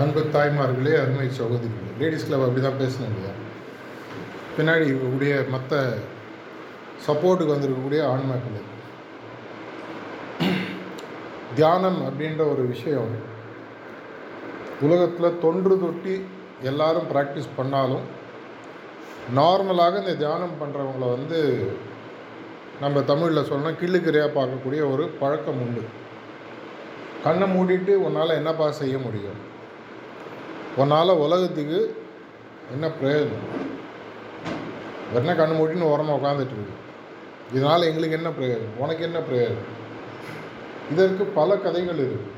அன்பு தாய்மார்களே அருமை சகோதரிகளே லேடிஸ் கிளப் அப்படி தான் பேசணும் இல்லையா? பின்னாடி இருக்கக்கூடிய மற்ற சப்போர்ட்டுக்கு வந்திருக்கக்கூடிய ஆன்மாக்கள் தியானம் அப்படின்ற ஒரு விஷயம் உலகத்தில் தொன்று தொட்டி எல்லாரும் ப்ராக்டிஸ் பண்ணாலும் நார்மலாக இந்த தியானம் பண்ணுறவங்கள வந்து நம்ம தமிழில் சொல்லணும் கிள்ளுக்கிறையாக பார்க்கக்கூடிய ஒரு பழக்கம் உண்டு. கண்ணை மூடிட்டு உன்னால் என்னப்பா செய்ய முடியும்? உன்னால் உலகத்துக்கு என்ன பிரயோஜனம்? வெறும் கண்ணு மூடின்னு ஓரமாக உட்காந்துட்டு இருக்கு இதனால் எங்களுக்கு என்ன பிரயோஜனம்? உனக்கு என்ன பிரயோஜனம்? இதற்கு பல கதைகள் இருக்குது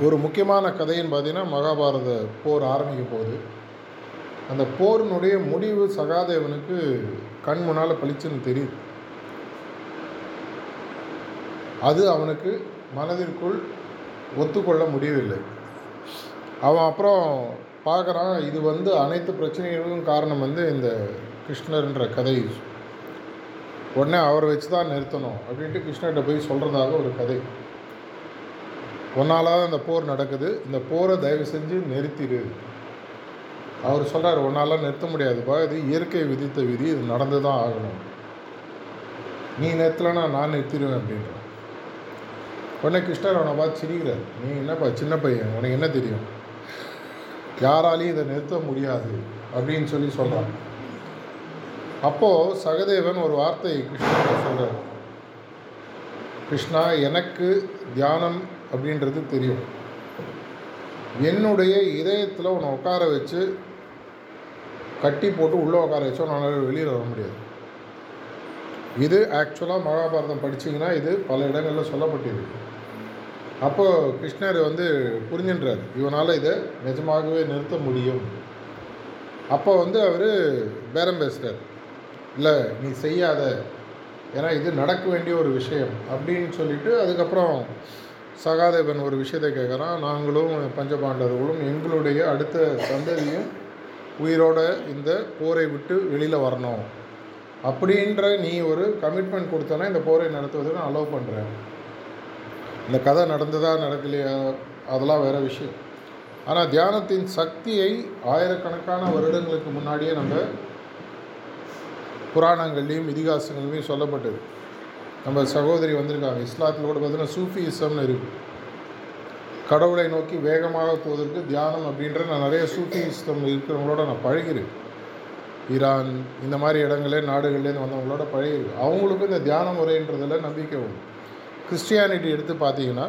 ஒரு முக்கியமான கதைன்னு பார்த்தீங்கன்னா மகாபாரத போர் ஆரம்பிக்க போகுது. அந்த போரினுடைய முடிவு சகாதேவனுக்கு கண் முன்னால் பளிச்சுன்னு தெரியுது. அது அவனுக்கு மனதிற்குள் ஒத்துக்கொள்ள முடியவில்லை. அவன் அப்புறம் பார்க்குறான் இது வந்து அனைத்து பிரச்சனைகளுக்கும் காரணம் வந்து இந்த கிருஷ்ணர்ன்ற கதை. உடனே அவரை வச்சு தான் நிறுத்தணும் அப்படின்ட்டு கிருஷ்ணர்கிட்ட போய் சொல்கிறதாக ஒரு கதை. ஒன்னாலாவது அந்த போர் நடக்குது. இந்த போரை தயவு செஞ்சு நிறுத்திடு அவர் சொல்கிறார் ஒன்றாலாம் நிறுத்த முடியாதுப்பா இது இயற்கை விதித்த விதி. இது நடந்து தான் ஆகணும். நீ நிறுத்தலைன்னா நான் நிறுத்திடுவேன் அப்படின்றான். உடனே கிருஷ்ணர் அவனை பார்த்து சிரிக்கிறார். நீ என்னப்பா சின்ன பையன்? உனக்கு என்ன தெரியும்? யாராலையும் இதை நிறுத்த முடியாது அப்படின்னு சொல்லி சொல்கிறான் அப்போது சகதேவன் ஒரு வார்த்தை கிருஷ்ணா சொல்கிறார் கிருஷ்ணா எனக்கு தியானம் அப்படின்றது தெரியும். என்னுடைய இதயத்தில் உன்னை உட்கார வச்சு கட்டி போட்டு உள்ளே உட்கார வச்சோ நான் வெளியில் வர முடியாது. இது ஆக்சுவலாக மகாபாரதம் படிச்சிங்கன்னா இது பல இடங்களில் சொல்லப்பட்டிருக்கு. அப்போது கிருஷ்ணர் வந்து புரிஞ்சின்றார் இவனால் இதை நிஜமாகவே நிறுத்த முடியும். அப்போ வந்து அவர் பேரம் பேசுகிறார் இல்லை நீ செய்யாத ஏன்னா இது நடக்க வேண்டிய ஒரு விஷயம். அப்படின்னு சொல்லிட்டு அதுக்கப்புறம் சகாதேவன் ஒரு விஷயத்தை கேட்குறான் நாங்களும் பஞ்சபாண்டவர்களும் எங்களுடைய அடுத்த சந்ததியும் உயிரோட இந்த போரை விட்டு வெளியில் வரணும். அப்படின்ற நீ ஒரு கமிட்மெண்ட் கொடுத்தனா இந்த போரை நடத்துவதற்கு நான் அலோவ் பண்ணுறேன் இந்த கதை நடந்ததா நடக்கலையா அதெல்லாம் வேறு விஷயம். ஆனால் தியானத்தின் சக்தியை ஆயிரக்கணக்கான வருடங்களுக்கு முன்னாடியே நம்ம புராணங்கள்லேயும் இதிகாசங்கள்லையும் சொல்லப்பட்டது. நம்ம சகோதரி வந்திருக்காங்க இஸ்லாத்தில் கூட பார்த்தீங்கன்னா சூஃபிசம்னு இருக்குது கடவுளை நோக்கி வேகமாக போவதற்கு தியானம் அப்படின்ற நான் நிறைய சூஃபியிசம் இருக்கிறவங்களோட நான் பழகிறேன் ஈரான் இந்த மாதிரி இடங்களே நாடுகள்லேருந்து வந்தவங்களோட பழகிருக்கு அவங்களுக்கும் இந்த தியான முறைன்றதில் நம்பிக்கை உண்டு. கிறிஸ்டியானிட்டி எடுத்து பார்த்தீங்கன்னா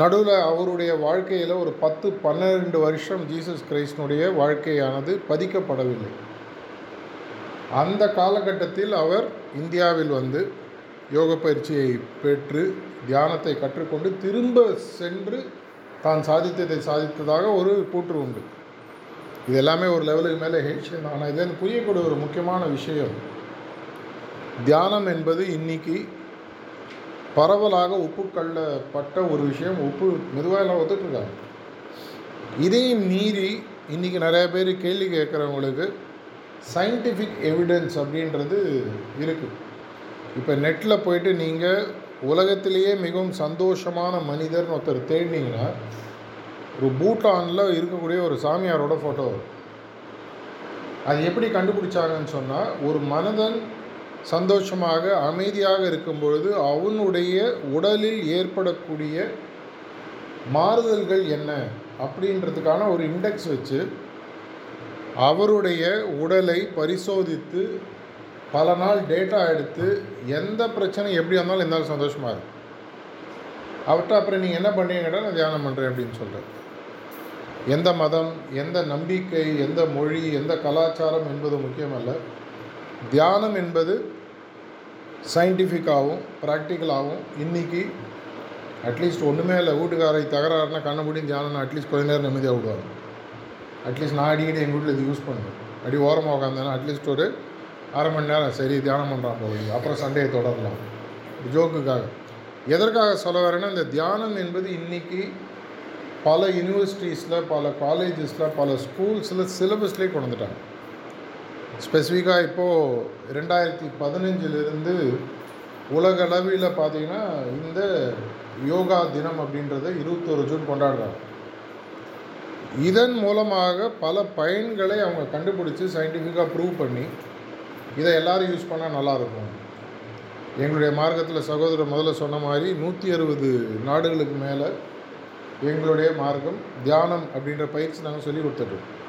நடுவில் அவருடைய வாழ்க்கையில் ஒரு பத்து பன்னிரெண்டு வருஷம் ஜீசஸ் கிரைஸ்டனுடைய வாழ்க்கையானது பதிக்கப்படவில்லை. அந்த காலகட்டத்தில் அவர் இந்தியாவில் வந்து யோக பயிற்சியை பெற்று தியானத்தை கற்றுக்கொண்டு திரும்ப சென்று தான் சாதித்ததை சாதித்ததாக ஒரு கூற்று உண்டு. இது எல்லாமே ஒரு லெவலுக்கு மேலே ஹெல்ஷன் ஆனால் இதுலேருந்து புரியக்கூடிய ஒரு முக்கியமான விஷயம். தியானம் என்பது இன்னைக்கு பரவலாக ஒப்புக்கொள்ளப்பட்ட ஒரு விஷயம். ஒப்பு மெதுவாக எல்லாம் ஒத்துட்ருக்காங்க இதையும் மீறி இன்றைக்கி நிறையா பேர் கேள்வி கேட்குறவங்களுக்கு சயின்டிஃபிக் எவிடன்ஸ் அப்படின்றது இருக்குது இப்போ நெட்டில் போயிட்டு நீங்கள் உலகத்திலேயே மிகவும் சந்தோஷமான மனிதர்னு ஒருத்தர் தேடினீங்கன்னா ஒரு பூட்டானில் இருக்கக்கூடிய ஒரு சாமியாரோட ஃபோட்டோ வரும் அது எப்படி கண்டுபிடிச்சாங்கன்னு சொன்னால் ஒரு மனிதன் சந்தோஷமாக அமைதியாக இருக்கும் பொழுது அவனுடைய உடலில் ஏற்படக்கூடிய மாறுதல்கள் என்ன அப்படின்றதுக்கான ஒரு இண்டெக்ஸ் வச்சு அவருடைய உடலை பரிசோதித்து பல நாள் டேட்டா எடுத்து எந்த பிரச்சனை எப்படி இருந்தாலும் இருந்தாலும் சந்தோஷமாக இருக்கும் அவர்கிட்ட அப்புறம் நீங்கள் என்ன பண்ணீங்கடா நான் தியானம் பண்ணுறேன் அப்படின்னு சொல்கிறேன் எந்த மதம் எந்த நம்பிக்கை எந்த மொழி எந்த கலாச்சாரம் என்பது முக்கியமல்ல. தியானம் என்பது சயின்டிஃபிக்காகவும் ப்ராக்டிக்கலாகவும் இன்றைக்கி அட்லீஸ்ட் ஒன்றுமே இல்லை. வீட்டுக்காரை தகராறுனா கண்ணை முடியும் தியானம் அட்லீஸ்ட் கொஞ்ச நேரம் நிம்மதியாக விடுவாங்க அட்லீஸ்ட் நான் அடிக்கடி எங்கள் வீட்டில் இது யூஸ் பண்ணுவேன். அடி ஓரமாக உட்காந்தேன்னா அட்லீஸ்ட் ஒரு அரை மணி நேரம் சரி தியானம் பண்ணுறான் போகுது அப்புறம் சண்டையை தொடரலாம். ஜோக்குக்காக. எதற்காக சொல்ல வரேன்னா இந்த தியானம் என்பது இன்றைக்கி பல யூனிவர்சிட்டிஸில் பல காலேஜஸில் பல ஸ்கூல்ஸில் சிலபஸ்லேயே கொண்டு வந்துட்டாங்க. ஸ்பெசிஃபிக்காக இப்போது ரெண்டாயிரத்தி பதினஞ்சிலிருந்து உலகளவில் பார்த்திங்கன்னா இந்த யோகா தினம் அப்படின்றத இருபத்தொரு ஜூன் கொண்டாடுறாங்க. இதன் மூலமாக பல பயன்களை அவங்க கண்டுபிடிச்சி சயின்டிஃபிக்காக ப்ரூவ் பண்ணி இதை எல்லோரும் யூஸ் பண்ணால் நல்லாயிருக்கும். எங்களுடைய மார்க்கத்தில் சகோதரர் முதல்ல சொன்ன மாதிரி நூற்றி அறுபது நாடுகளுக்கு மேலே எங்களுடைய மார்க்கம் தியானம் அப்படின்ற பயிற்சி நாங்கள் சொல்லி கொடுத்துட்ருக்கோம்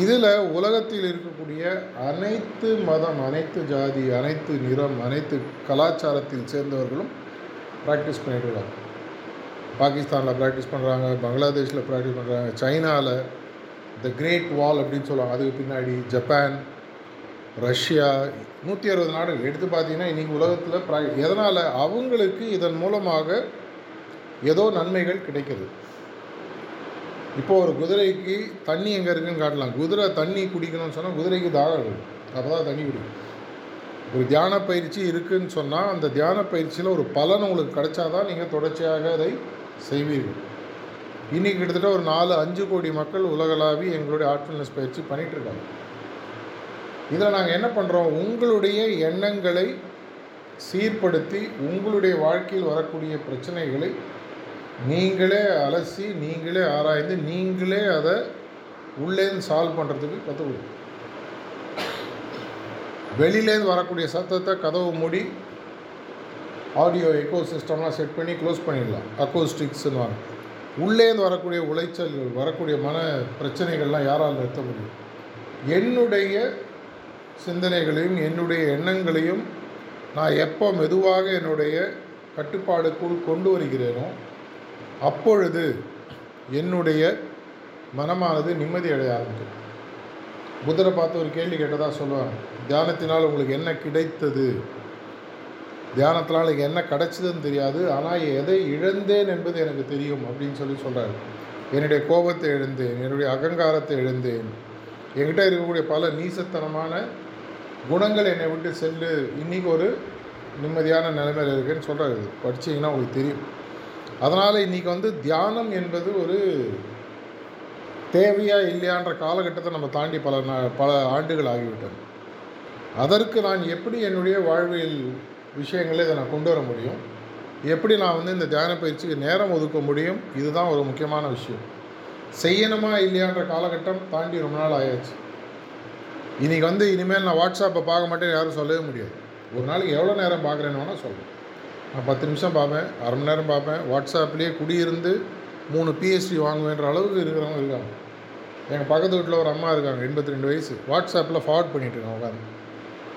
இதில் உலகத்தில் இருக்கக்கூடிய அனைத்து மதம் அனைத்து ஜாதி அனைத்து நிறம் அனைத்து கலாச்சாரத்தில் சேர்ந்தவர்களும் ப்ராக்டிஸ் பண்ணிட்டு இருக்காங்க. பாகிஸ்தானில் ப்ராக்டிஸ் பண்ணுறாங்க பங்களாதேஷில் ப்ராக்டிஸ் பண்ணுறாங்க சைனாவில் த கிரேட் வால் அப்படின்னு சொல்லுவாங்க. அதுக்கு பின்னாடி ஜப்பான் ரஷ்யா நூற்றி அறுபது நாடுகள். எடுத்து பார்த்தீங்கன்னா இன்றைக்கி உலகத்தில் ப்ரா எதனால்? அவங்களுக்கு இதன் மூலமாக ஏதோ நன்மைகள் கிடைக்கிறது இப்போ ஒரு குதிரைக்கு தண்ணி எங்கே இருக்குன்னு காட்டலாம். குதிரை தண்ணி குடிக்கணும்னு சொன்னால் குதிரைக்கு தாகம் இருக்கும் அப்போ தான் தண்ணி குடிக்கும். ஒரு தியான பயிற்சி இருக்குதுன்னு சொன்னால் அந்த தியான பயிற்சியில் ஒரு பலன் உங்களுக்கு கிடைச்சாதான் நீங்கள் தொடர்ச்சியாக அதை செய்வீர்கள். இன்றைக்கி கிட்டத்தட்ட ஒரு நாலு அஞ்சு கோடி மக்கள் உலகளாவி எங்களுடைய ஆர்ட்ஃபுல்னஸ் பயிற்சி பண்ணிகிட்ருக்காங்க இதில் நாங்கள் என்ன பண்ணுறோம் உங்களுடைய எண்ணங்களை சீர்படுத்தி உங்களுடைய வாழ்க்கையில் வரக்கூடிய பிரச்சனைகளை நீங்களே அலசி நீங்களே ஆராய்ந்து நீங்களே அதை உள்ளேருந்து சால்வ் பண்ணுறதுக்கு கற்றுக்கணும் வெளியிலேருந்து வரக்கூடிய சத்தத்தை கதவு மூடி ஆடியோ எக்கோ சிஸ்டம்லாம் செட் பண்ணி க்ளோஸ் பண்ணிடலாம். அக்கோஸ்டிக்ஸ்னுவாங்க உள்ளேருந்து வரக்கூடிய உளைச்சல்கள் வரக்கூடிய மன பிரச்சனைகள்லாம் யாரால் நிறுத்த முடியும்? என்னுடைய சிந்தனைகளையும் என்னுடைய எண்ணங்களையும் நான் எப்போ மெதுவாக என்னுடைய கட்டுப்பாடுக்குள் கொண்டு வருகிறேனோ அப்பொழுது என்னுடைய மனமானது நிம்மதி அடைய ஆரம்பிக்கும் புத்தரை பார்த்து ஒரு கேள்வி கேட்டதாக சொல்லுவாங்க தியானத்தினால் உங்களுக்கு என்ன கிடைத்தது? தியானத்தினால் எனக்கு என்ன கிடைச்சதுன்னு தெரியாது ஆனால் எதை இழந்தேன் என்பது எனக்கு தெரியும் அப்படின்னு சொல்லி சொல்கிறார் என்னுடைய கோபத்தை இழந்தேன் என்னுடைய அகங்காரத்தை இழந்தேன். என்கிட்ட இருக்கக்கூடிய பல நீசத்தனமான குணங்கள் என்னை விட்டு செல்லு இன்றைக்கி ஒரு நிம்மதியான நிலைமையில் இருக்குன்னு சொல்கிறாரு படித்தீங்கன்னா உங்களுக்கு தெரியும். அதனால் இன்றைக்கி வந்து தியானம் என்பது ஒரு தேவையா இல்லையான்ற காலகட்டத்தை நம்ம தாண்டி பல நா பல ஆண்டுகள் ஆகிவிட்டது. அதற்கு நான் எப்படி என்னுடைய வாழ்வியல் விஷயங்களை இதை நான் கொண்டு வர முடியும்? எப்படி நான் வந்து இந்த தியான பயிற்சிக்கு நேரம் ஒதுக்க முடியும்? இதுதான் ஒரு முக்கியமான விஷயம். செய்யணுமா இல்லையான்ற காலகட்டம் தாண்டி ரொம்ப நாள் ஆயாச்சு. இன்றைக்கி வந்து இனிமேல் நான் வாட்ஸ்அப்பை பார்க்க மாட்டேன்னு யாரும் சொல்லவே முடியாது. ஒரு நாளைக்கு எவ்வளோ நேரம் பார்க்குறேன்னு வேணால் சொல்கிறேன் நான் பத்து நிமிஷம் பார்ப்பேன் அரை மணி நேரம் பார்ப்பேன். வாட்ஸ்அப்லேயே குடியிருந்து மூணு பிஎஸ்டி வாங்குவேன்ற அளவுக்கு இருக்கிறவங்க இருக்காங்க. எங்கள் பக்கத்து வீட்டில் ஒரு அம்மா இருக்காங்க எண்பத்தி ரெண்டு வயசு. வாட்ஸ்அப்பில் ஃபார்வர்ட் பண்ணிட்டு இருக்காங்க உட்காந்து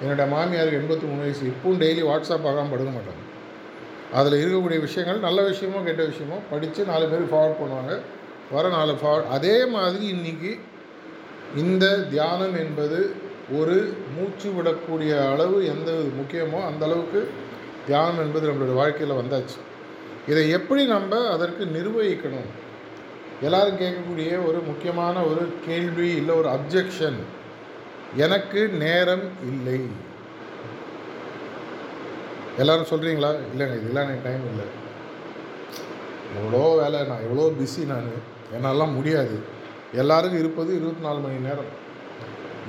என்னோடய மாமியாருக்கு எண்பத்தி மூணு வயசு. இப்பவும் டெய்லி வாட்ஸ்அப் பார்க்காம படுக்க மாட்டாங்க. அதில் இருக்கக்கூடிய விஷயங்கள் நல்ல விஷயமோ கெட்ட விஷயமோ படித்து நாலு பேர் ஃபார்வர்ட் பண்ணுவாங்க. வர நாலு ஃபார்வர்ட் அதே மாதிரி இன்றைக்கி இந்த தியானம் என்பது ஒரு மூச்சு விடக்கூடிய அளவு எந்த முக்கியமோ அந்த அளவுக்கு தியானம் என்பது நம்மளுடைய வாழ்க்கையில் வந்தாச்சு. இதை எப்படி நம்ம அதற்கு நிர்வகிக்கணும்? எல்லாரும் கேட்கக்கூடிய ஒரு முக்கியமான ஒரு கேள்வி இல்லை ஒரு அப்ஜெக்ஷன் எனக்கு நேரம் இல்லை. எல்லாரும் சொல்கிறீங்களா இல்லைங்க இதெல்லாம் எனக்கு டைம் இல்லை. எவ்வளோ வேலை நான் எவ்வளோ பிஸி நான்? என்னாலாம் முடியாது. எல்லாருக்கும் இருப்பது இருபத்தி நாலு மணி நேரம்.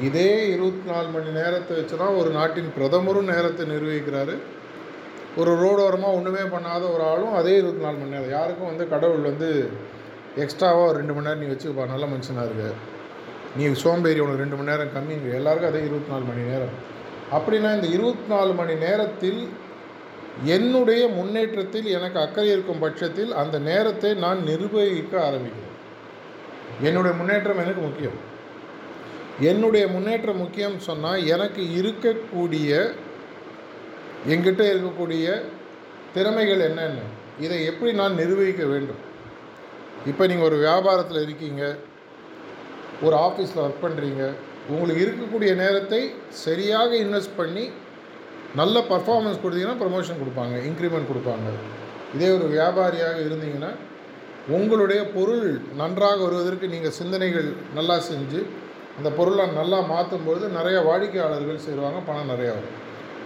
இதே இருபத்தி நாலு மணி நேரத்தை வச்சுனா ஒரு நாட்டின் பிரதமரும் நேரத்தை நிர்வகிக்கிறாரு. ஒரு ரோடோரமாக ஒன்றுமே பண்ணாத ஒரு ஆளும் அதே இருபத்தி நாலு மணி நேரம். யாருக்கும் வந்து கடவுள் வந்து எக்ஸ்ட்ராவாக ஒரு ரெண்டு மணி நேரம் நீ வச்சுப்பா நல்ல மனுஷனாக இருக்கு. நீ சோம்பேறி உனக்கு ரெண்டு மணி நேரம் கம்மிங்க எல்லாருக்கும் அதே இருபத்தி நாலு மணி நேரம். அப்படின்னா இந்த இருபத்தி நாலு மணி நேரத்தில் என்னுடைய முன்னேற்றத்தில் எனக்கு அக்கறை இருக்கும் பட்சத்தில் அந்த நேரத்தை நான் நிர்வகிக்க ஆரம்பிக்கிறேன். என்னுடைய முன்னேற்றம் எனக்கு முக்கியம். என்னுடைய முன்னேற்றம் முக்கியம் சொன்னால் எனக்கு இருக்கக்கூடிய எங்கிட்ட இருக்கக்கூடிய திறமைகள் என்னென்ன இதை எப்படி நான் நிர்வகிக்க வேண்டும்? இப்போ நீங்கள் ஒரு வியாபாரத்தில் இருக்கீங்க ஒரு ஆஃபீஸில் ஒர்க் பண்ணுறீங்க உங்களுக்கு இருக்கக்கூடிய நேரத்தை சரியாக இன்வெஸ்ட் பண்ணி நல்ல பர்ஃபார்மன்ஸ் கொடுத்தீங்கன்னா ப்ரமோஷன் கொடுப்பாங்க இன்க்ரிமெண்ட் கொடுப்பாங்க. இதே ஒரு வியாபாரியாக இருந்தீங்கன்னா உங்களுடைய பொருள் நன்றாக வருவதற்கு நீங்கள் சிந்தனைகள் நல்லா செஞ்சு அந்த பொருளை நல்லா மாற்றும் பொழுது நிறைய வாடிக்கையாளர்கள் சேருவாங்க பணம் நிறையா வரும்.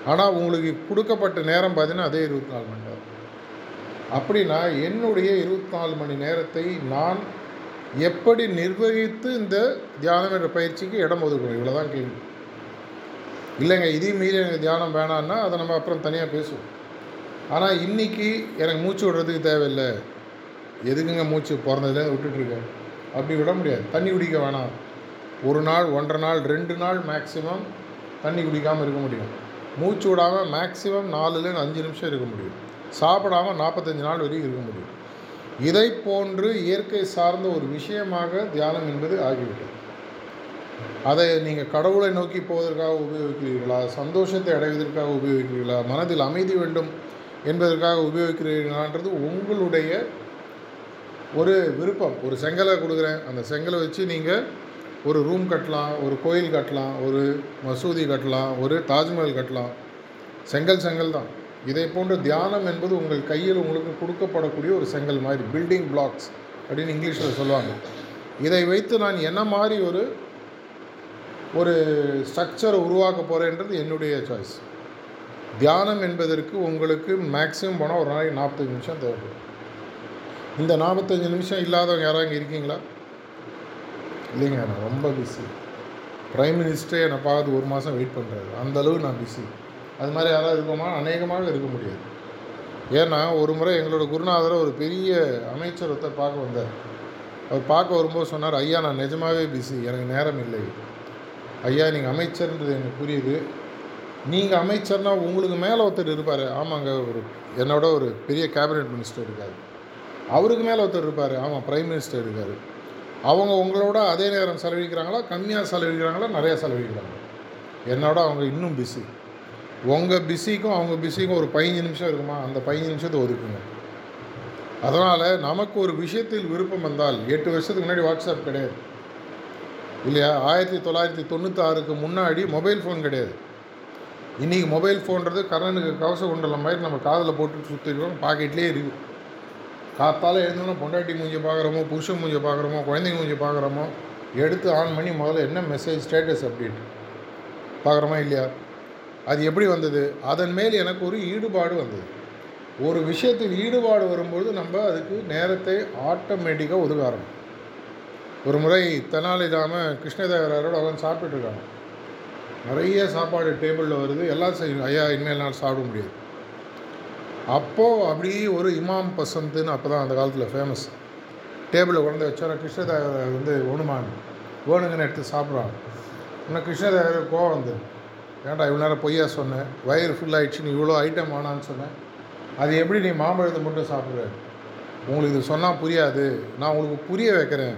ஆனால் உங்களுக்கு கொடுக்கப்பட்ட நேரம் பார்த்தீங்கன்னா அதே இருபத்தி நாலு மணி நேரம். அப்படின்னா என்னுடைய இருபத்தி நாலு மணி நேரத்தை நான் எப்படி நிர்வகித்து இந்த தியானம் என்ற பயிற்சிக்கு இடம் ஒதுக்கணும் இவ்வளோதான் கேள்வி. இல்லைங்க இதையும் மீறி எனக்கு தியானம் வேணான்னா அதை நம்ம அப்புறம் தனியாக பேசுவோம். ஆனால் இன்றைக்கி எனக்கு மூச்சு விடுறதுக்கு தேவையில்லை. எதுக்குங்க மூச்சு? பிறந்ததுலேருந்து விட்டுட்ருக்கேன் அப்படி விட முடியாது. தண்ணி குடிக்க வேணாம். ஒரு நாள் ஒன்றரை நாள் ரெண்டு நாள் மேக்ஸிமம் தண்ணி குடிக்காமல் இருக்க முடியும். மூச்சு விடாமல் மேக்ஸிமம் நாலுலேருந்து அஞ்சு நிமிஷம் இருக்க முடியும். சாப்பிடாமல் நாற்பத்தஞ்சு நாள் வரைக்கும் இருக்க முடியும். இதை போன்று இயற்கை சார்ந்த ஒரு விஷயமாக தியானம் என்பது ஆகிவிட்டது. அதை நீங்கள் கடவுளை நோக்கி போவதற்காக உபயோகிக்கிறீர்களா? சந்தோஷத்தை அடைவதற்காக உபயோகிக்கிறீர்களா? மனதில் அமைதி வேண்டும் என்பதற்காக உபயோகிக்கிறீர்களான்றது உங்களுடைய ஒரு விருப்பம். ஒரு செங்கலை கொடுக்குறேன். அந்த செங்கலை வச்சு நீங்கள் ஒரு ரூம் கட்டலாம் ஒரு கோயில் கட்டலாம் ஒரு மசூதி கட்டலாம் ஒரு தாஜ்மஹல் கட்டலாம். செங்கல் செங்கல் தான். இதை போன்ற தியானம் என்பது உங்கள் கையில் உங்களுக்கு கொடுக்கப்படக்கூடிய ஒரு செங்கல் மாதிரி பில்டிங் பிளாக்ஸ் அப்படின்னு இங்கிலீஷில் சொல்லுவாங்க. இதை வைத்து நான் என்ன மாதிரி ஒரு ஒரு ஸ்ட்ரக்சரை உருவாக்க போகிறேன்றது என்னுடைய சாய்ஸ் தியானம் என்பதற்கு உங்களுக்கு மேக்ஸிமம் போனால் ஒரு நாளைக்கு நாற்பத்தஞ்சு நிமிஷம் தேவைப்படும். இந்த நாற்பத்தஞ்சு நிமிஷம் இல்லாதவங்க யாராவது இங்கே இருக்கீங்களா? இல்லைங்க நான் ரொம்ப பிஸி ப்ரைம் மினிஸ்டரே என்னை பார்த்து ஒரு மாதம் வெயிட் பண்ணுறாரு அந்தளவு நான் பிஸி அது மாதிரி யாராவது இருக்கோமா? அநேகமாக இருக்க முடியாது. ஏன்னா ஒரு முறை எங்களோட குருநாதரை ஒரு பெரிய அமைச்சர் ஒருத்தர் பார்க்க வந்தார். அவர் பார்க்க வரும்போது சொன்னார் ஐயா நான் நிஜமாகவே பிஸி எனக்கு நேரம் இல்லை. ஐயா நீங்கள் அமைச்சர்ன்றது எனக்கு புரியுது. நீங்கள் அமைச்சர்னா உங்களுக்கு மேலே ஒருத்தர் இருப்பார். ஆமாங்க ஒரு என்னோட ஒரு பெரிய கேபினெட் மினிஸ்டர் இருக்கார். அவருக்கு மேலே ஒருத்தர் இருப்பார். ஆமாம் ப்ரைம் மினிஸ்டர் இருக்கார். அவங்க உங்களோட அதே நேரம் செலவழிக்கிறாங்களா? கம்மியாக செலவழிக்கிறாங்களா? நிறையா செலவழிக்கிறாங்க. என்னோட அவங்க இன்னும் பிஸி உங்கள் பிஸிக்கும் அவங்க பிஸிக்கும் ஒரு பதினஞ்சு நிமிஷம் இருக்குமா? அந்த பதினஞ்சு நிமிஷத்தை ஒதுக்குங்க. அதனால் நமக்கு ஒரு விஷயத்தில் விருப்பம் வந்தால் எட்டு வருஷத்துக்கு முன்னாடி வாட்ஸ்அப் கிடையாது. இல்லையா? ஆயிரத்தி தொள்ளாயிரத்தி தொண்ணூத்தாறுக்கு முன்னாடி மொபைல் ஃபோன் கிடையாது. இன்றைக்கி மொபைல் ஃபோன்றது கரனுக்கு கவச குண்டலம் மாதிரி நம்ம காதில் போட்டு சுற்றிருக்கோம் பாக்கெட்லேயே இருக்குது காத்தால் எழுந்தோன்னா பொண்டாட்டி மூஞ்சி பார்க்குறோமோ புருஷன் மூஞ்சி பார்க்குறோமோ குழந்தைங்க மூஞ்சி பார்க்குறோமோ எடுத்து ஆன் பண்ணி முதல்ல என்ன மெசேஜ் ஸ்டேட்டஸ் அப்டேட் பார்க்குறோமா இல்லையா? அது எப்படி வந்தது? அதன் மேல் எனக்கு ஒரு ஈடுபாடு வந்தது. ஒரு விஷயத்தில் ஈடுபாடு வரும்பொழுது நம்ம அதுக்கு நேரத்தை ஆட்டோமேட்டிக்காக ஒதுக்க ஆரம்பிக்கும் ஒரு முறை தெனாலிராம கிருஷ்ணதேவராரோடு அவன் சாப்பிட்டுட்டு இருக்காங்க நிறைய சாப்பாடு டேபிளில் வருது எல்லாம் செய்யும் ஐயா இனிமேல் நான் சாப்பிட முடியாது. அப்போது அப்படியே ஒரு இமாம் பசந்துன்னு அப்போ தான் அந்த காலத்தில் ஃபேமஸ் டேபிளில் கொண்டு வச்சோன்னா கிருஷ்ணதேவர் வந்து ஒணுமான் வேணுங்கன்னு எடுத்து சாப்பிட்றான் இன்னும் கிருஷ்ணதேவர் கோவம் வந்து ஏன்டா இவ்வளோ நேரம் பொய்யா சொன்னேன் வயிறு ஃபுல் நீ இவ்வளோ ஐட்டம் ஆனான்னு சொன்னேன் அது எப்படி நீ மாம்பழத்தை மட்டும் சாப்பிட்ற? உங்களுக்கு இது சொன்னால் புரியாது. நான் உங்களுக்கு புரிய வைக்கிறேன்.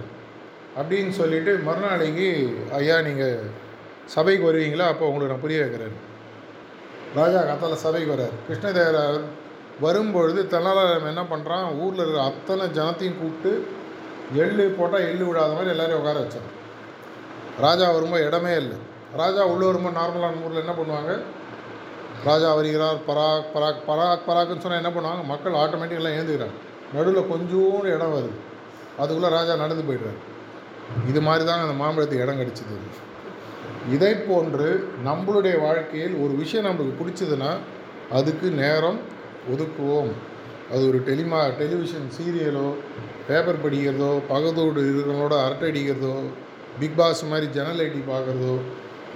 அப்படின்னு சொல்லிவிட்டு மறுநாளைக்கு ஐயா நீங்கள் சபைக்கு வருவீங்களா? அப்போ உங்களுக்கு நான் புரிய வைக்கிறேன். ராஜா கத்தால சபைக்கு வர்றார். கிருஷ்ணதேவரார் வரும்பொழுது தென்னாலிராமன் என்ன பண்ணுறான் ஊரில் இருக்கிற அத்தனை ஜனத்தையும் கூப்பிட்டு எள்ளு போட்டால் எள்ளு விடாத மாதிரி எல்லாரையும் உட்கார வச்சான். ராஜா வரும்போது இடமே இல்லை. ராஜா உள்ளே வரும்போது நார்மலான ஊரில் என்ன பண்ணுவாங்க? ராஜா வருகிறார் பராக் பராக் பராக் பராக்னு சொன்னால் என்ன பண்ணுவாங்க? மக்கள் ஆட்டோமேட்டிக்கெல்லாம் ஏந்துக்கிறாங்க. நடுவில் கொஞ்சோண்டு இடம் வருது. அதுக்குள்ளே ராஜா நடந்து போய்டுறாரு. இது மாதிரி தாங்க அந்த மாம்பழத்துக்கு இடம் கிடச்சிது. இதை போன்று நம்மளுடைய வாழ்க்கையில் ஒரு விஷயம் நம்மளுக்கு பிடிச்சதுன்னா அதுக்கு நேரம் ஒதுக்குவோம். அது ஒரு டெலிமா டெலிவிஷன் சீரியலோ பேப்பர் படிக்கிறதோ பகதோடு இருக்கிறவங்களோட அரட்டை அடிக்கிறதோ பிக் பாஸ் மாதிரி ஜன்னல் ஐட்டி பார்க்குறதோ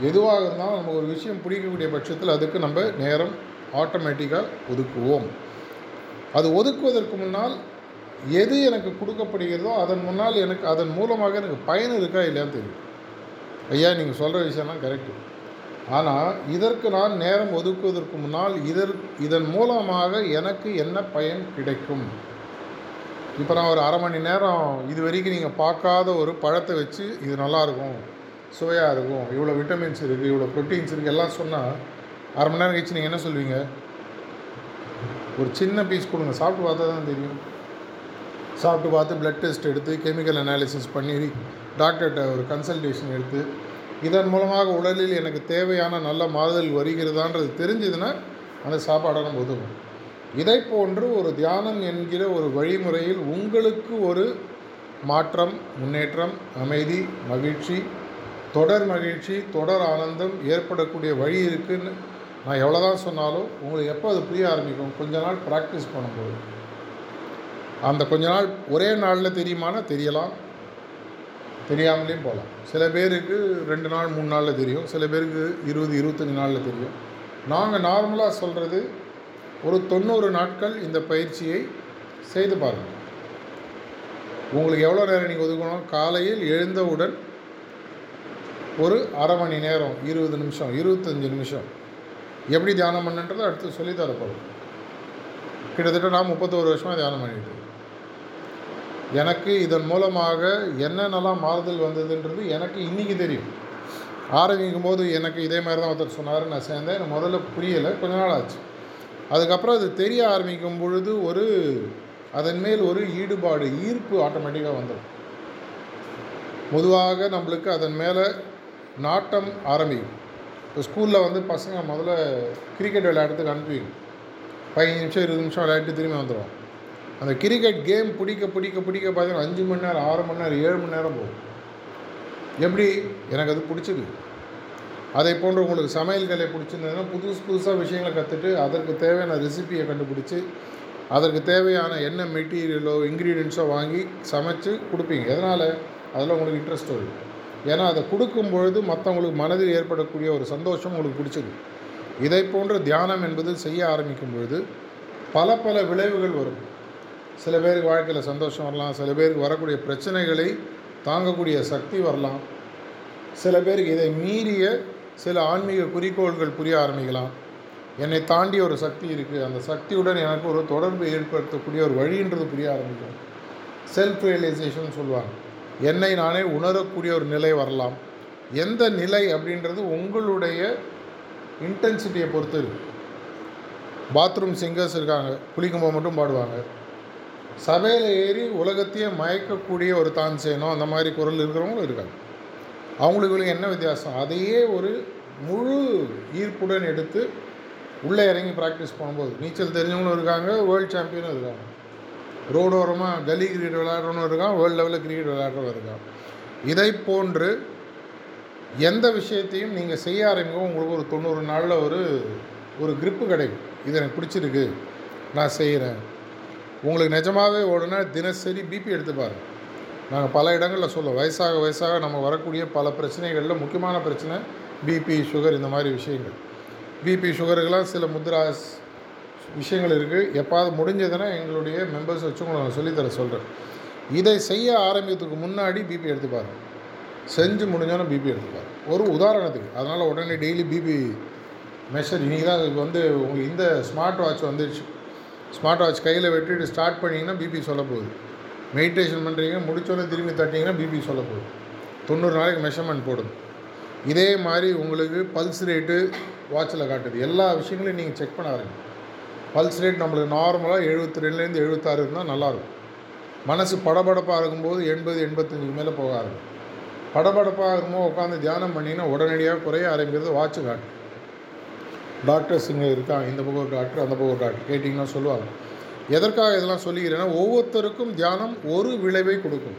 எதுவாக இருந்தாலும் நமக்கு ஒரு விஷயம் பிடிக்கக்கூடிய பட்சத்தில் அதுக்கு நம்ம நேரம் ஆட்டோமேட்டிக்காக ஒதுக்குவோம். அது ஒதுக்குவதற்கு முன்னால் எது எனக்கு கொடுக்கப்படுகிறதோ அதன் முன்னால் எனக்கு அதன் மூலமாக எனக்கு பயன் இருக்கா இல்லையான்னு தெரியும். ஐயா நீங்கள் சொல்கிற விஷயம்லாம் கரெக்டு ஆனால் இதற்கு நான் நேரம் ஒதுக்குவதற்கு முன்னால் இதற் இதன் மூலமாக எனக்கு என்ன பயன் கிடைக்கும்? இப்போ நான் ஒரு அரை மணி நேரம் இது வரைக்கும் நீங்கள் பார்க்காத ஒரு பழத்தை வச்சு இது நல்லாயிருக்கும் சுவையாக இருக்கும் இவ்வளோ விட்டமின்ஸ் இருக்குது இவ்வளோ ப்ரோட்டீன்ஸ் இருக்குது எல்லாம் சொன்னால் அரை மணி நேரம் கழிச்சு நீங்கள் என்ன சொல்வீங்க ஒரு சின்ன பீஸ் கொடுங்க சாப்பிட்டு பார்த்தா தான் தெரியும். சாப்பிட்டு பார்த்து ப்ளட் டெஸ்ட் எடுத்து கெமிக்கல் அனாலிசிஸ் பண்ணி டாக்டர்கிட்ட ஒரு கன்சல்டேஷன் எடுத்து இதன் மூலமாக உடலில் எனக்கு தேவையான நல்ல மாறுதல் வருகிறதான்றது தெரிஞ்சதுன்னா அந்த சாப்பாடை நம்ம ஒதுக்கும் இதை போன்று ஒரு தியானம் என்கிற ஒரு வழிமுறையில் உங்களுக்கு ஒரு மாற்றம் முன்னேற்றம் அமைதி மகிழ்ச்சி தொடர் மகிழ்ச்சி தொடர் ஆனந்தம் ஏற்படக்கூடிய வழி இருக்குன்னு நான் எவ்வளோ தான் சொன்னாலும் உங்களுக்கு எப்போ அது புரிய ஆரம்பிக்கும்? கொஞ்ச நாள் ப்ராக்டிஸ் பண்ணும்போது. அந்த கொஞ்ச நாள் ஒரே நாளில் தெரியுமானா தெரியலாம். தெரியாமலேயும் போகலாம். சில பேருக்கு ரெண்டு நாள் மூணு நாளில் தெரியும். சில பேருக்கு இருபது இருபத்தஞ்சி நாளில் தெரியும். நாங்கள் நார்மலாக சொல்கிறது ஒரு தொண்ணூறு நாட்கள் இந்த பயிற்சியை செய்து பாருங்கள் உங்களுக்கு எவ்வளோ நேரம் நீங்கள் ஒதுக்கணும்? காலையில் எழுந்தவுடன் ஒரு அரை மணி நேரம் இருபது நிமிஷம் இருபத்தஞ்சி நிமிஷம். எப்படி தியானம் பண்ணுன்றதை அடுத்து சொல்லி கிட்டத்தட்ட நான் முப்பத்தோரு வருஷமாக தியானம் பண்ணிட்டு எனக்கு இதன் மூலமாக என்னென்னலாம் மாறுதல் வந்ததுன்றது எனக்கு இன்றைக்கி தெரியும். ஆரம்பிக்கும் போது எனக்கு இதே மாதிரி தான் ஒருத்தர் சொன்னார் நான் சேர்ந்தேன். எனக்கு முதல்ல புரியலை கொஞ்ச நாள் ஆச்சு. அதுக்கப்புறம் அது தெரிய ஆரம்பிக்கும் பொழுது ஒரு அதன் மேல் ஒரு ஈடுபாடு ஈர்ப்பு ஆட்டோமேட்டிக்காக வந்துடும் பொதுவாக நம்மளுக்கு அதன் மேலே நாட்டம் ஆரம்பிக்கும். இப்போ ஸ்கூலில் வந்து பசங்க முதல்ல கிரிக்கெட் விளையாடுறதுக்கு அனுப்புவீங்க பதினஞ்சு நிமிஷம் இருபது நிமிஷம் விளையாட்டு திரும்பி வந்துடும் அந்த கிரிக்கெட் கேம் பிடிக்க பிடிக்க பிடிக்க பார்த்தீங்கன்னா அஞ்சு மணி நேரம் ஆறு மணி நேரம் ஏழு மணி நேரம் போகும். எப்படி? எனக்கு அது பிடிச்சது. அதை போன்று உங்களுக்கு சமையல் கலை பிடிச்சிருந்ததுன்னா புதுசு புதுசாக விஷயங்களை கற்றுட்டு அதற்கு தேவையான ரெசிபியை கண்டுபிடிச்சி அதற்கு தேவையான என்ன மெட்டீரியலோ இன்க்ரீடியன்ஸோ வாங்கி சமைச்சு கொடுப்பீங்க. எதனால்? அதில் உங்களுக்கு இன்ட்ரெஸ்ட் வருது ஏன்னா அதை கொடுக்கும் பொழுது மற்றவங்களுக்கு மனதில் ஏற்படக்கூடிய ஒரு சந்தோஷம் உங்களுக்கு பிடிச்சது. இதை போன்ற தியானம் என்பது செய்ய ஆரம்பிக்கும் பொழுது பல பல விளைவுகள் வரும். சில பேருக்கு வாழ்க்கையில் சந்தோஷம் வரலாம் சில பேருக்கு வரக்கூடிய பிரச்சனைகளை தாங்கக்கூடிய சக்தி வரலாம். சில பேருக்கு இதை மீறிய சில ஆன்மீக குறிக்கோள்கள் புரிய ஆரம்பிக்கலாம். என்னை தாண்டி ஒரு சக்தி இருக்குது அந்த சக்தியுடன் எனக்கு ஒரு தொடர்பு ஏற்படுத்தக்கூடிய ஒரு வழின்றது புரிய ஆரம்பிக்கும். செல்ஃப் ரியலைசேஷன் சொல்லுவாங்க. என்னை நானே உணரக்கூடிய ஒரு நிலை வரலாம். எந்த நிலை அப்படின்றது உங்களுடைய இன்டென்சிட்டியை பொறுத்து பாத்ரூம் சிங்கர்ஸ் இருக்காங்க. குளிக்கும்போது மட்டும் பாடுவாங்க. சபையில் ஏறி உலகத்தையே மயக்கக்கூடிய ஒரு தான் அந்த மாதிரி குரல் இருக்கிறவங்களும் இருக்காங்க. அவங்களுக்கு இவங்களுக்கு என்ன வித்தியாசம்? அதையே ஒரு முழு ஈர்ப்புடன் எடுத்து உள்ளே இறங்கி ப்ராக்டிஸ் பண்ணும்போது நீச்சல் தெரிஞ்சவங்களும் இருக்காங்க வேர்ல்டு சாம்பியனும் இருக்காங்க. ரோடோரமாக கலி கிரிக்கெட் விளையாடுறவனும் இருக்கான் வேர்ல்டு லெவலில் கிரிக்கெட் விளையாடுறவன் இருக்கான். இதை போன்று எந்த விஷயத்தையும் நீங்கள் செய்ய ஆரம்பிக்கும் உங்களுக்கு ஒரு தொண்ணூறு நாளில் ஒரு ஒரு கிரிப்பு கிடைக்கும். இது எனக்கு பிடிச்சிருக்கு. நான் செய்கிறேன் உங்களுக்கு நிஜமாகவே ஓடுனா தினசரி பிபி எடுத்து நாங்கள் பல இடங்களில் சொல்லுவோம் வயசாக வயசாக நம்ம வரக்கூடிய பல பிரச்சனைகளில் முக்கியமான பிரச்சனை பிபி சுகர் இந்த மாதிரி விஷயங்கள். பிபி சுகருக்கெல்லாம் சில முத்ராஸ் விஷயங்கள் இருக்குது எப்பாவது முடிஞ்சதுன்னா எங்களுடைய மெம்பர்ஸ் வச்சு உங்களை நான் சொல்லித்தர சொல்கிறேன் இதை செய்ய ஆரம்பிக்கிறதுக்கு முன்னாடி பிபி எடுத்து செஞ்சு முடிஞ்சோன்னே பிபி எடுத்துப்பார் ஒரு உதாரணத்துக்கு அதனால் உடனே டெய்லி பிபி மெஷர் இன்றைக்கி தான் வந்து உங்களுக்கு இந்த ஸ்மார்ட் வாட்ச் வந்துடுச்சு ஸ்மார்ட் வாட்ச் கையில் வெட்டிட்டு ஸ்டார்ட் பண்ணிங்கன்னா பிபி சொல்ல போகுது. மெடிடேஷன் பண்ணுறீங்க முடிச்சோடனே திரும்பி தட்டிங்கன்னா பிபி சொல்ல போகுது. தொண்ணூறு நாளைக்கு மெஷர்மெண்ட் போடுது. இதே மாதிரி உங்களுக்கு பல்ஸ் ரேட்டு வாட்சில் காட்டுது. எல்லா விஷயங்களையும் நீங்கள் செக் பண்ண ஆரம்பிங்க. பல்ஸ் ரேட் நம்மளுக்கு நார்மலாக எழுபத்தி ரெண்டுலேருந்து எழுபத்தாறு இருந்தால் நல்லாயிருக்கும் மனசு படபடப்பாக இருக்கும்போது எண்பது எண்பத்தஞ்சுக்கு மேலே போக ஆரம்பிக்கும். படபடப்பாக இருக்கும்போது உட்காந்து தியானம் பண்ணிங்கன்னா உடனடியாக குறைய ஆரம்பிக்கிறது வாட்சு காட்டு. டாக்டர்ஸ் இங்கே இருக்காங்க இந்த பக்கம் ஒரு டாக்டர் அந்த பக்கம் ஒரு டாக்டர் கேட்டிங்கன்னா சொல்லுவாங்க. எதற்காக இதெல்லாம் சொல்லிக்கிறேன்னா ஒவ்வொருத்தருக்கும் தியானம் ஒரு விளைவை கொடுக்கும்.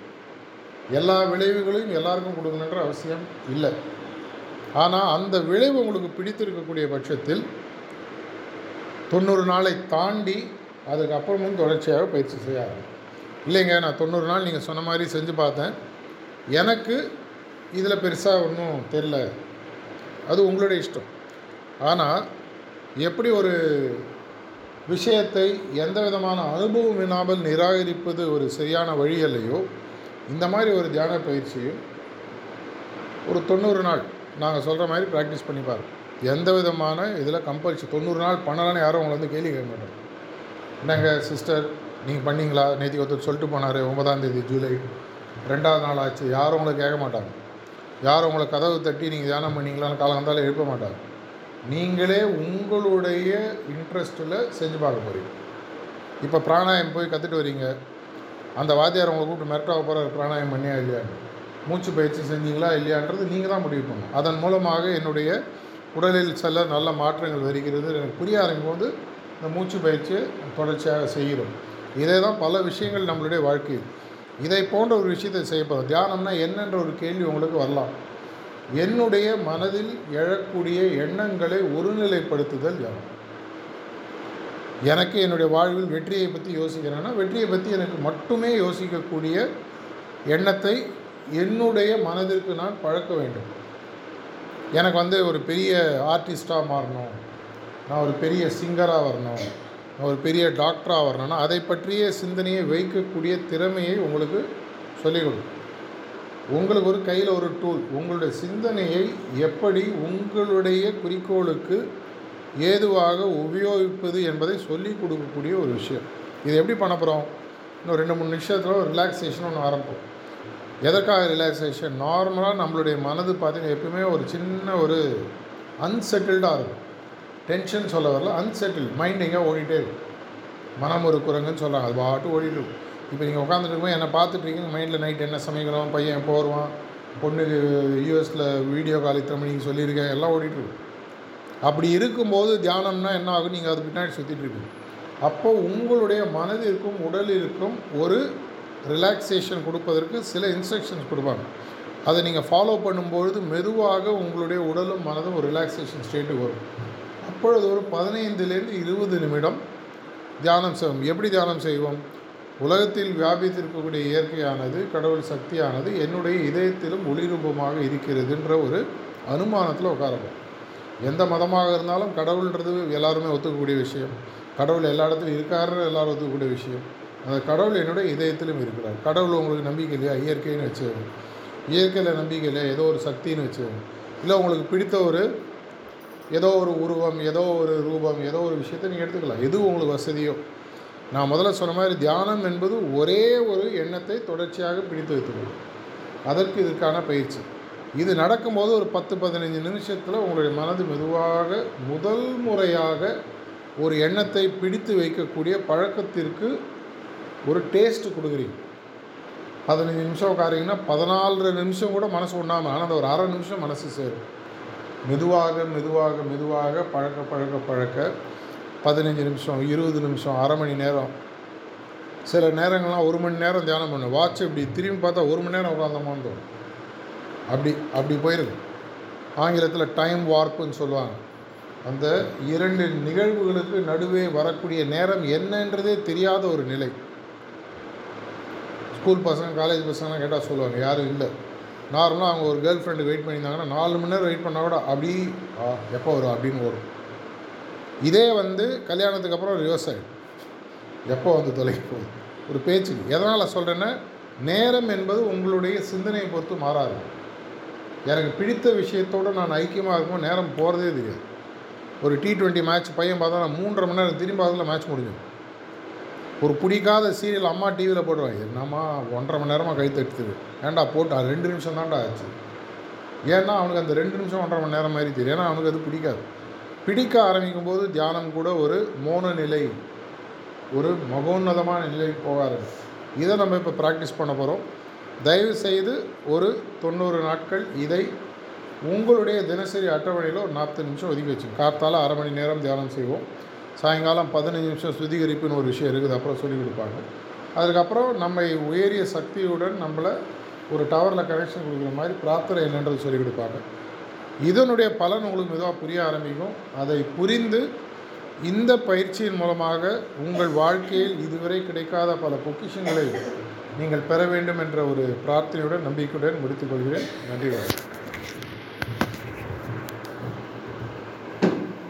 எல்லா விளைவுகளையும் எல்லாருக்கும் கொடுக்கணுன்ற அவசியம் இல்லை. ஆனால் அந்த விளைவு உங்களுக்கு பிடித்திருக்கக்கூடிய பட்சத்தில் தொண்ணூறு நாளை தாண்டி அதுக்கப்புறமும் தொடர்ச்சியாக பயிற்சி செய்ய ஆரம்பிக்கும். இல்லைங்க நான் தொண்ணூறு நாள் நீங்கள் சொன்ன மாதிரி செஞ்சு பார்த்தேன். எனக்கு இதில் பெருசாக ஒன்றும் தெரில அது உங்களுடைய இஷ்டம். ஆனால் எப்படி ஒரு விஷயத்தை எந்த விதமான அனுபவம் இல்லாமல் நிராகரிப்பது ஒரு சரியான வழி இல்லையோ இந்த மாதிரி ஒரு தியான பயிற்சியும் ஒரு தொண்ணூறு நாள் நாங்கள் சொல்கிற மாதிரி ப்ராக்டிஸ் பண்ணி பாருங்கள் எந்த விதமான இதில் கம்பல்சரி தொண்ணூறு நாள் பண்ணலான்னு யாரும் உங்களை வந்து கேள்வி கேட்க மாட்டாங்க. என்னங்க சிஸ்டர் நீங்கள் பண்ணீங்களா? நேற்று ஒருத்தர் சொல்லிட்டு போனார் ஒன்பதாம் தேதி ஜூலை. ரெண்டாவது நாள் ஆச்சு. யாரும் உங்களை கேட்க மாட்டாங்க. யாரும் உங்களை கதவு தட்டி நீங்கள் தியானம் பண்ணீங்களான்னு காலங்காலத்தால் எழுப்ப மாட்டாங்க. நீங்களே உங்களுடைய இன்ட்ரெஸ்ட்டில் செஞ்சு பார்க்க போகிறீங்க இப்போ பிராணாயம் போய் கற்றுட்டு வரீங்க. அந்த வாத்தியார் உங்களை கூப்பிட்டு மிரட்டாக போகிற பிராணாயம் பண்ணியா இல்லையான்னு மூச்சு பயிற்சி செஞ்சீங்களா இல்லையான்றது நீங்கள் தான் முடிவு பண்ணணும். அதன் மூலமாக என்னுடைய உடலில் சில நல்ல மாற்றங்கள் வருகிறது. எனக்கு புரிய ஆரம்பிக்கும்போது இந்த மூச்சு பயிற்சியை தொடர்ச்சியாக செய்கிறோம். இதே தான் பல விஷயங்கள் நம்மளுடைய வாழ்க்கையில். இதை போன்ற ஒரு விஷயத்தை செய்யப்போகிறோம் தியானம்னா என்னென்ற ஒரு கேள்வி உங்களுக்கு வரலாம். என்னுடைய மனதில் எழக்கூடிய எண்ணங்களை ஒருநிலைப்படுத்துதல் தியானம் எனக்கு என்னுடைய வாழ்வில் வெற்றியை பற்றி யோசிக்கிறேன்னா வெற்றியை பற்றி எனக்கு மட்டுமே யோசிக்கக்கூடிய எண்ணத்தை என்னுடைய மனதிற்கு நான் பழக்க வேண்டும். எனக்கு வந்து ஒரு பெரிய ஆர்டிஸ்டாக மாறணும் நான் ஒரு பெரிய சிங்கராக வரணும் நான் ஒரு பெரிய டாக்டராக வரணும்னா அதை பற்றிய சிந்தனையை வைக்கக்கூடிய திறமையை உங்களுக்கு சொல்லிக் கொடுக்கும் உங்களுக்கு ஒரு கையில் ஒரு டூல் உங்களுடைய சிந்தனையை எப்படி உங்களுடைய குறிக்கோளுக்கு ஏதுவாக உபயோகிப்பது என்பதை சொல்லிக் கொடுக்கக்கூடிய ஒரு விஷயம். இது எப்படி பண்ண போகிறோம் இன்னும் ரெண்டு மூணு நிமிஷத்தில் ஒரு ரிலாக்ஸேஷன் ஒன்று ஆரம்பிப்போம். எதற்காக ரிலாக்ஸேஷன் நார்மலாக நம்மளுடைய மனது பார்த்திங்கன்னா எப்பவுமே ஒரு சின்ன ஒரு அன்செட்டில்டாக இருக்கும். டென்ஷன் சொல்ல வரல அன்செட்டில் மைண்ட் எங்கேயோ ஓடிட்டே இருக்கும். மனம் ஒரு குரங்குன்னு சொல்கிறாங்க அது பாட்டு ஓடிட்டு இருக்கும். இப்போ நீங்கள் உட்காந்துட்டு இருக்கும்போது என்னை பார்த்துட்ருக்கீங்க மைண்டில் நைட் என்ன சமைக்கிறோம் பையன் எப்போ வருவான் பொண்ணுக்கு யூஎஸில் வீடியோ கால் இத்தனை மணிக்கு சொல்லியிருக்கேன் எல்லாம் ஓடிட்டுருக்கு அப்படி இருக்கும்போது தியானம்னா என்ன ஆகும்? நீங்கள் அது பின்னாடி சுற்றிட்டுருக்கு அப்போ உங்களுடைய மனதிற்கும் உடலிற்கும் ஒரு ரிலாக்ஸேஷன் கொடுப்பதற்கு சில இன்ஸ்ட்ரக்ஷன்ஸ் கொடுப்பாங்க. அதை நீங்கள் ஃபாலோ பண்ணும்பொழுது மெதுவாக உங்களுடைய உடலும் மனதும் ஒரு ரிலாக்ஸேஷன் ஸ்டேட்டுக்கு வரும். அப்பொழுது ஒரு பதினைந்துலேருந்து இருபது நிமிடம் தியானம் செய்வோம். எப்படி தியானம் செய்வோம்? உலகத்தில் வியாபித்திருக்கக்கூடிய இயற்கையானது கடவுள் சக்தியானது என்னுடைய இதயத்திலும் ஒளிரூபமாக இருக்கிறதுன்ற ஒரு அனுமானத்தில் உட்காரணும். எந்த மதமாக இருந்தாலும் கடவுள்ன்றது எல்லாருமே ஒத்துக்கக்கூடிய விஷயம். கடவுள் எல்லா இடத்துலையும் இருக்காருன்னு எல்லாரும் ஒத்துக்கக்கூடிய விஷயம். அந்த கடவுள் என்னுடைய இதயத்திலும் இருக்கிறார். கடவுள் உங்களுக்கு நம்பிக்கை இல்லையா? இயற்கைன்னு வச்சுக்கோங்க. இயற்கையில் நம்பிக்கை இல்லையா? ஏதோ ஒரு சக்தின்னு வச்சுக்கோங்க. இல்லை உங்களுக்கு பிடித்த ஒரு ஏதோ ஒரு உருவம் ஏதோ ஒரு ரூபம் ஏதோ ஒரு விஷயத்தை நீங்கள் எடுத்துக்கலாம். எது உங்களுக்கு வசதியோ. நான் முதல்ல சொன்ன மாதிரி தியானம் என்பது ஒரே ஒரு எண்ணத்தை தொடர்ச்சியாக பிடித்து வைத்துக்கொள்ளும். அதற்கு இதற்கான பயிற்சி. இது நடக்கும்போது ஒரு பத்து பதினைஞ்சு நிமிஷத்தில் உங்களுடைய மனது மெதுவாக முதல் முறையாக ஒரு எண்ணத்தை பிடித்து வைக்கக்கூடிய பழக்கத்திற்கு ஒரு டேஸ்ட் கொடுக்குறீங்க. பதினஞ்சு நிமிஷம் உட்காரிங்கன்னா பதினாலரை நிமிஷம் கூட மனசு ஒன்றாமல் ஆனால் அந்த ஒரு அரை நிமிஷம் மனசு சேரும். மெதுவாக மெதுவாக மெதுவாக பழக்க பழக்க பழக்க பதினஞ்சு நிமிஷம் இருபது நிமிஷம் அரை மணி நேரம். சில நேரங்கள்லாம் ஒரு மணி நேரம் தியானம் பண்ணு. வாட்ச் இப்படி திரும்பி பார்த்தா ஒரு மணி நேரம் உட்காந்தோமான்னு தோணும். அப்படி அப்படி போயிருக்கு. ஆங்கிலத்தில் டைம் வார்ப்புன்னு சொல்லுவாங்க. அந்த இரண்டு நிகழ்வுகளுக்கு நடுவே வரக்கூடிய நேரம் என்னன்றதே தெரியாத ஒரு நிலை. ஸ்கூல் பசங்க காலேஜ் பசங்கலாம் கேட்டால் சொல்லுவாங்க யாரும் இல்லை. நார்மலாக அவங்க ஒரு கேர்ள் ஃப்ரெண்டு வெயிட் பண்ணியிருந்தாங்கன்னா நாலு மணி நேரம் வெயிட் பண்ணால் கூட அப்படி எப்போ வரும்? அப்படின்னு வரும். இதே வந்து கல்யாணத்துக்கு அப்புறம் ரிவர்ஸ் ஆகிடும் எப்போ வந்து தொலைக்க போகுது? ஒரு பேச்சு. எதனால் சொல்கிறேன்னா நேரம் என்பது உங்களுடைய சிந்தனையை பொறுத்து மாறாது. எனக்கு பிடித்த விஷயத்தோடு நான் ஐக்கியமாக இருக்கும்போது நேரம் போகிறதே தெரியாது. ஒரு டி டுவெண்ட்டி மேட்ச் பையன் பார்த்தா நான் மூன்றரை மணி நேரம் திரும்பி அதில் மேட்ச் முடிஞ்சிடும். ஒரு பிடிக்காத சீரியல் அம்மா டிவியில் போடுவாங்க. என்னம்மா ஒன்றரை மணி நேரமாக கை தட்டுது. ஏன்டா போட்டு? அது ரெண்டு நிமிஷம் தான்டா ஆச்சு. ஏன்னா அவனுக்கு அந்த ரெண்டு நிமிஷம் ஒன்றரை மணி நேரம் மாதிரி தெரியும். ஏன்னா அவனுக்கு அது பிடிக்காது. பிடிக்க ஆரம்பிக்கும் போது தியானம் கூட ஒரு மோன நிலை ஒரு மகோன்னதமான நிலைக்கு போக ஆரம்பிக்கும் இதை நம்ம இப்போ ப்ராக்டிஸ் பண்ண போகிறோம் தயவு செய்து ஒரு தொண்ணூறு நாட்கள் இதை உங்களுடைய தினசரி அட்டவணையில் ஒரு நாற்பது நிமிஷம் ஒதுக்கி வச்சு காத்தால அரை மணி நேரம் தியானம் செய்வோம். சாயங்காலம் பதினஞ்சு நிமிஷம் சுத்திகரிப்புன்னு ஒரு விஷயம் இருக்குது. அப்புறம் சொல்லிக் கொடுப்பாங்க. அதுக்கப்புறம் நம்மை உயரிய சக்தியுடன் நம்மளை ஒரு டவரில் கனெக்ஷன் கொடுக்குற மாதிரி பிரார்த்தனை என்னன்றது சொல்லிக் கொடுப்பாங்க. இதனுடைய பலன் உங்களுக்கு மெதுவாக புரிய ஆரம்பிக்கும். அதை புரிந்து இந்த பயிற்சியின் மூலமாக உங்கள் வாழ்க்கையில் இதுவரை கிடைக்காத பல பொக்கிஷங்களை நீங்கள் பெற வேண்டும் என்ற ஒரு பிரார்த்தனையுடன் நம்பிக்கையுடன் முடித்துக்கொள்கிறேன் நன்றி வணக்கம்.